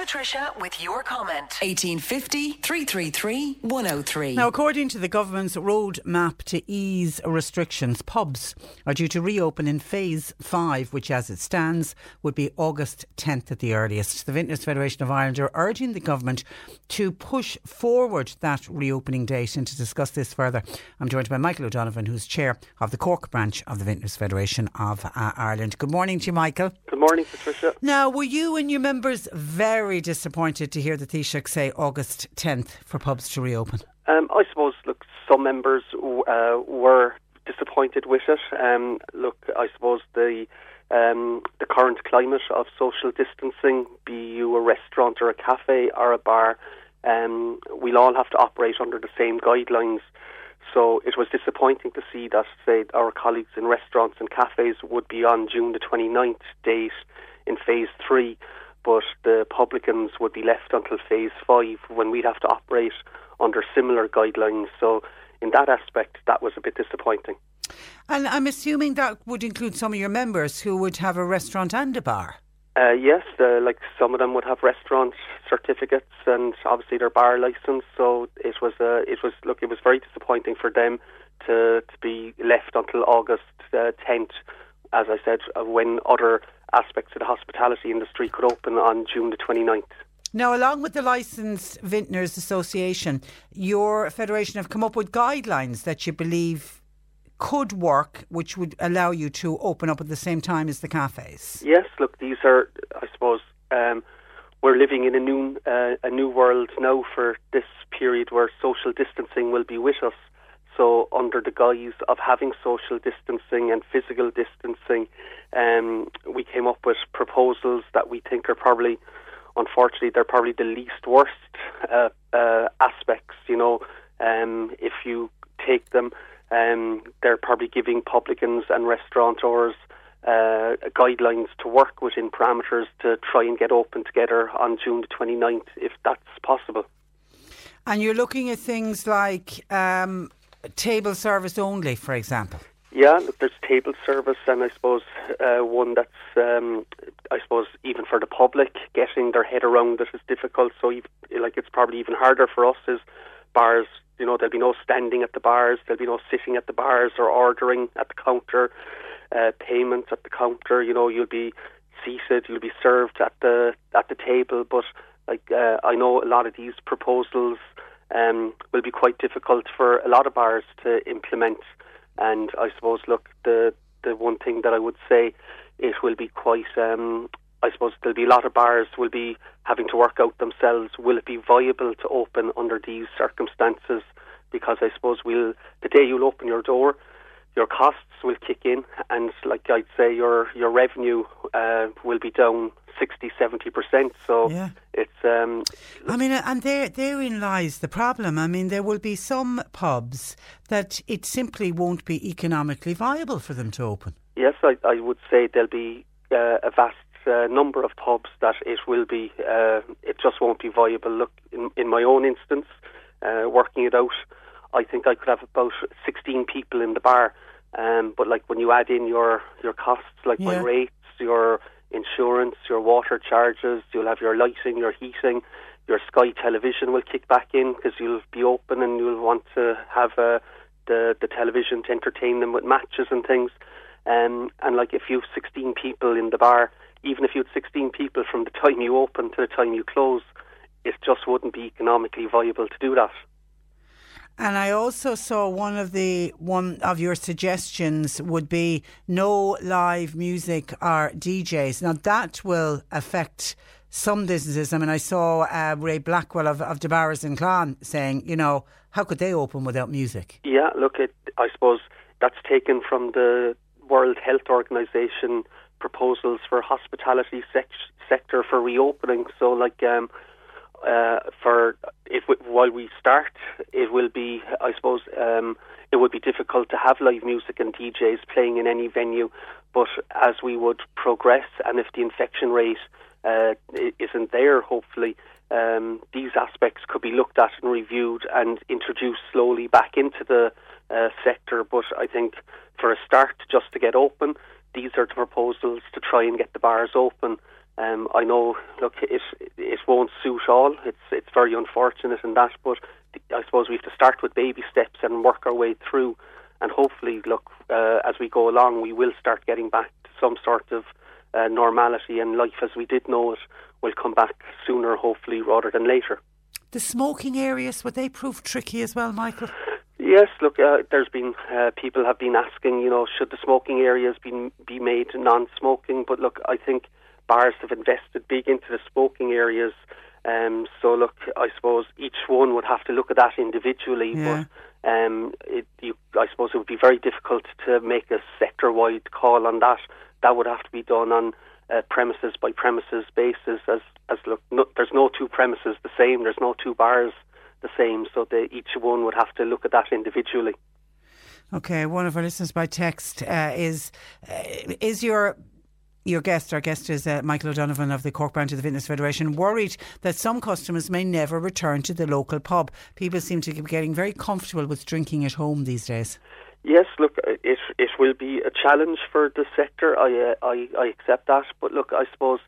Call Patricia with your comment. 1850 333 103. Now, according to the government's roadmap to ease restrictions, pubs are due to reopen in phase five, which, as it stands, would be August 10th at the earliest. The Vintners Federation of Ireland are urging the government to push forward that reopening date. And to discuss this further, I'm joined by Michael O'Donovan, who's chair of the Cork branch of the Vintners Federation of uh, Ireland. Good morning to you, Michael. Good morning, Patricia. Now, were you and your members very disappointed to hear the Taoiseach say August 10th for pubs to reopen? Um, I suppose, look, some members uh, were disappointed with it. Um, look, I suppose the um, the current climate of social distancing, be you a restaurant or a cafe or a bar, um, we'll all have to operate under the same guidelines. So it was disappointing to see that, say, our colleagues in restaurants and cafes would be on June the 29th date in phase three, but the publicans would be left until phase five when we'd have to operate under similar guidelines. So in that aspect, that was a bit disappointing. And I'm assuming that would include some of your members who would have a restaurant and a bar. Uh, yes, uh, like some of them would have restaurant certificates and obviously their bar license. So it was, uh, it was look, it was very disappointing for them to to be left until August uh, tenth. As I said, when other aspects of the hospitality industry could open on June the 29th. Now, along with the Licensed Vintners Association, your federation have come up with guidelines that you believe could work, which would allow you to open up at the same time as the cafes. Yes, look, these are, I suppose, um, we're living in a new uh, a new world now for this period where social distancing will be with us. So, under the guise of having social distancing and physical distancing, um, we came up with proposals that we think are probably, unfortunately, they're probably the least worst uh, uh, aspects. You know, um, if you take them, um, they're probably giving publicans and restaurateurs uh, guidelines to work within parameters to try and get open together on June the 29th, if that's possible. And you're looking at things like um, table service only, for example. Yeah, look, there's table service, and I suppose uh, one that's, um, I suppose, even for the public, getting their head around it is difficult. So, like, it's probably even harder for us as bars. You know, there'll be no standing at the bars, there'll be no sitting at the bars or ordering at the counter, uh, payments at the counter. You know, you'll be seated, you'll be served at the at the table. But like, uh, I know a lot of these proposals um, will be quite difficult for a lot of bars to implement. And I suppose, look, the the one thing that I would say, it will be quite. Um, I suppose there'll be a lot of bars will be having to work out themselves. Will it be viable to open under these circumstances? Because I suppose we'll the day you'll open your door, your costs will kick in, and like I'd say, your your revenue uh, will be down 60 70 percent. So Yeah. it's um, I mean, and there therein lies the problem. I mean, there will be some pubs that it simply won't be economically viable for them to open. Yes, I, I would say there'll be uh, a vast uh, number of pubs that it will be. Uh, it just won't be viable. Look, in, in my own instance, uh, working it out, I think I could have about 16 people in the bar. Um, but like when you add in your your costs, like my rates, your insurance, your water charges, you'll have your lighting, your heating, your Sky television will kick back in because you'll be open and you'll want to have uh, the the television to entertain them with matches and things. Um, and like if you've 16 people in the bar, even if you had 16 people from the time you open to the time you close, it just wouldn't be economically viable to do that. And I also saw one of the one of your suggestions would be no live music or DJs. Now that will affect some businesses. I mean, I saw uh, Ray Blackwell of, of De Barra's and Clon saying, you know, how could they open without music? Yeah, look, it, I suppose that's taken from the World Health Organization proposals for hospitality sec- sector for reopening. So, like, um, uh, for if we, while we start, it will be, I suppose, um, it would be difficult to have live music and DJs playing in any venue. But as we would progress, and if the infection rate uh, isn't there, hopefully, um, these aspects could be looked at and reviewed and introduced slowly back into the uh, sector. But I think for a start, just to get open, these are the proposals to try and get the bars open. Um, I know, look, it it won't suit all. It's it's very unfortunate in that, but I suppose we have to start with baby steps and work our way through. And hopefully, look, uh, as we go along, we will start getting back to some sort of uh, normality and life as we did know it will come back sooner, hopefully, rather than later. The smoking areas would they prove tricky as well, Michael? Yes, look, uh, there's been uh, people have been asking, you know, should the smoking areas be be made non-smoking? But look, I think bars have invested big into the smoking areas. Um, so look, I suppose each one would have to look at that individually. Yeah. But um, it, you, I suppose it would be very difficult to make a sector-wide call on that. That would have to be done on a premises by premises basis. As as look, no, there's no two premises the same. There's no two bars the same. So they, each one would have to look at that individually. Okay, one of our listeners by text uh, is uh, is your your guest, our guest is uh, Michael O'Donovan of the Cork branch of the Vintners Federation, worried that some customers may never return to the local pub. People seem to be getting very comfortable with drinking at home these days. Yes, look, it it will be a challenge for the sector. I uh, I, I accept that, but look, I suppose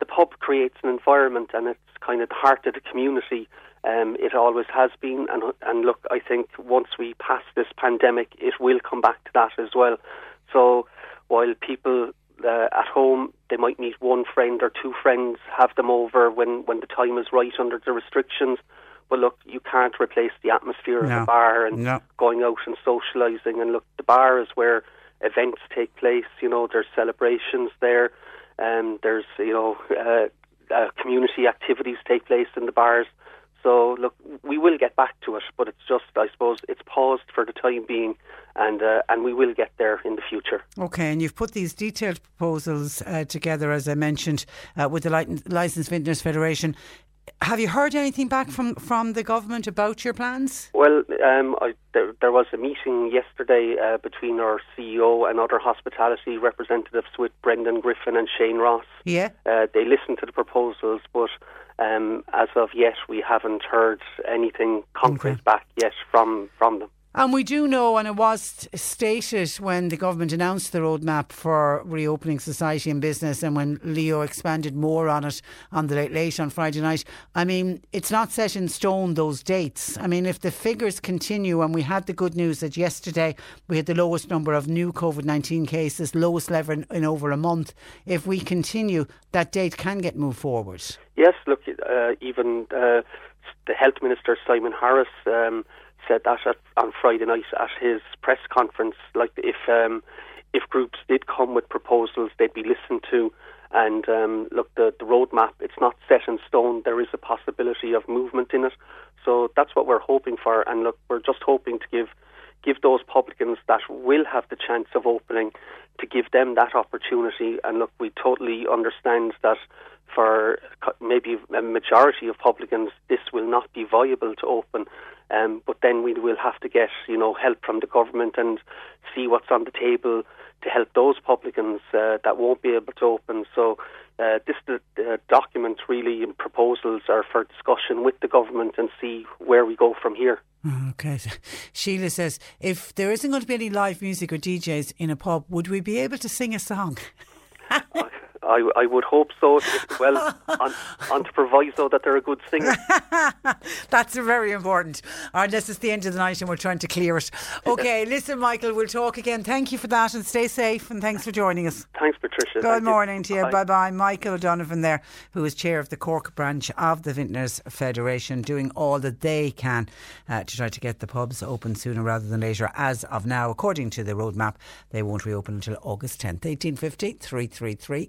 the pub creates an environment, and it's kind of the heart of the community. Um, it always has been, and and look, I think once we pass this pandemic, it will come back to that as well. So while people uh, at home, they might meet one friend or two friends, have them over when, when the time is right under the restrictions. But look, you can't replace the atmosphere no. of the bar and no. going out and socialising. And look, the bar is where events take place. You know, there's celebrations there, and um, there's you know uh, uh, community activities take place in the bars. So look, we will get back to it, but it's just, I suppose, it's paused for the time being, and uh, and we will get there in the future. Okay, and you've put these detailed proposals uh, together, as I mentioned, uh, with the Licensed Vintners Federation. Have you heard anything back from, from the government about your plans? Well, um, I, there, there, was a meeting yesterday uh, between our CEO and other hospitality representatives with Brendan Griffin and Shane Ross. Yeah. Uh, they listened to the proposals, but um, as of yet, we haven't heard anything concrete okay. back yet from, from them. And we do know, and it was stated when the government announced the roadmap for reopening society and business, and when Leo expanded more on it on the late late on Friday night. I mean, it's not set in stone those dates. I mean, if the figures continue, and we had the good news that yesterday we had the lowest number of new COVID nineteen cases, lowest level in, in, over a month. If we continue, that date can get moved forward. Yes, look, uh, even uh, the health minister Simon Harris. Um, said that at, on Friday night at his press conference. Like if um, if groups did come with proposals, they'd be listened to. And um, look, the the roadmap it's not set in stone. There is a possibility of movement in it. So that's what we're hoping for. And look, we're just hoping to give give those publicans that will have the chance of opening to give them that opportunity. And look, we totally understand that for maybe a majority of publicans, this will not be viable to open. Um, but then we will have to get, you know, help from the government and see what's on the table to help those publicans uh, that won't be able to open. So uh, this document really and proposals are for discussion with the government and see where we go from here. Okay. Sheila says, if there isn't going to be any live music or DJs in a pub, would we be able to sing a song? I, I would hope so. well, on, on to proviso that they're a good singer. That's very important. Unless it's the end of the night and we're trying to clear it. Okay, listen, Michael, we'll talk again. Thank you for that and stay safe and thanks for joining us. Thanks, Patricia. Good Thank morning to you. Bye. Bye bye. Michael O'Donovan there, who is chair of the Cork branch of the Vintners Federation, doing all that they can uh, to try to get the pubs open sooner rather than later. As of now, according to the roadmap, they won't reopen until August 10th. 1850 333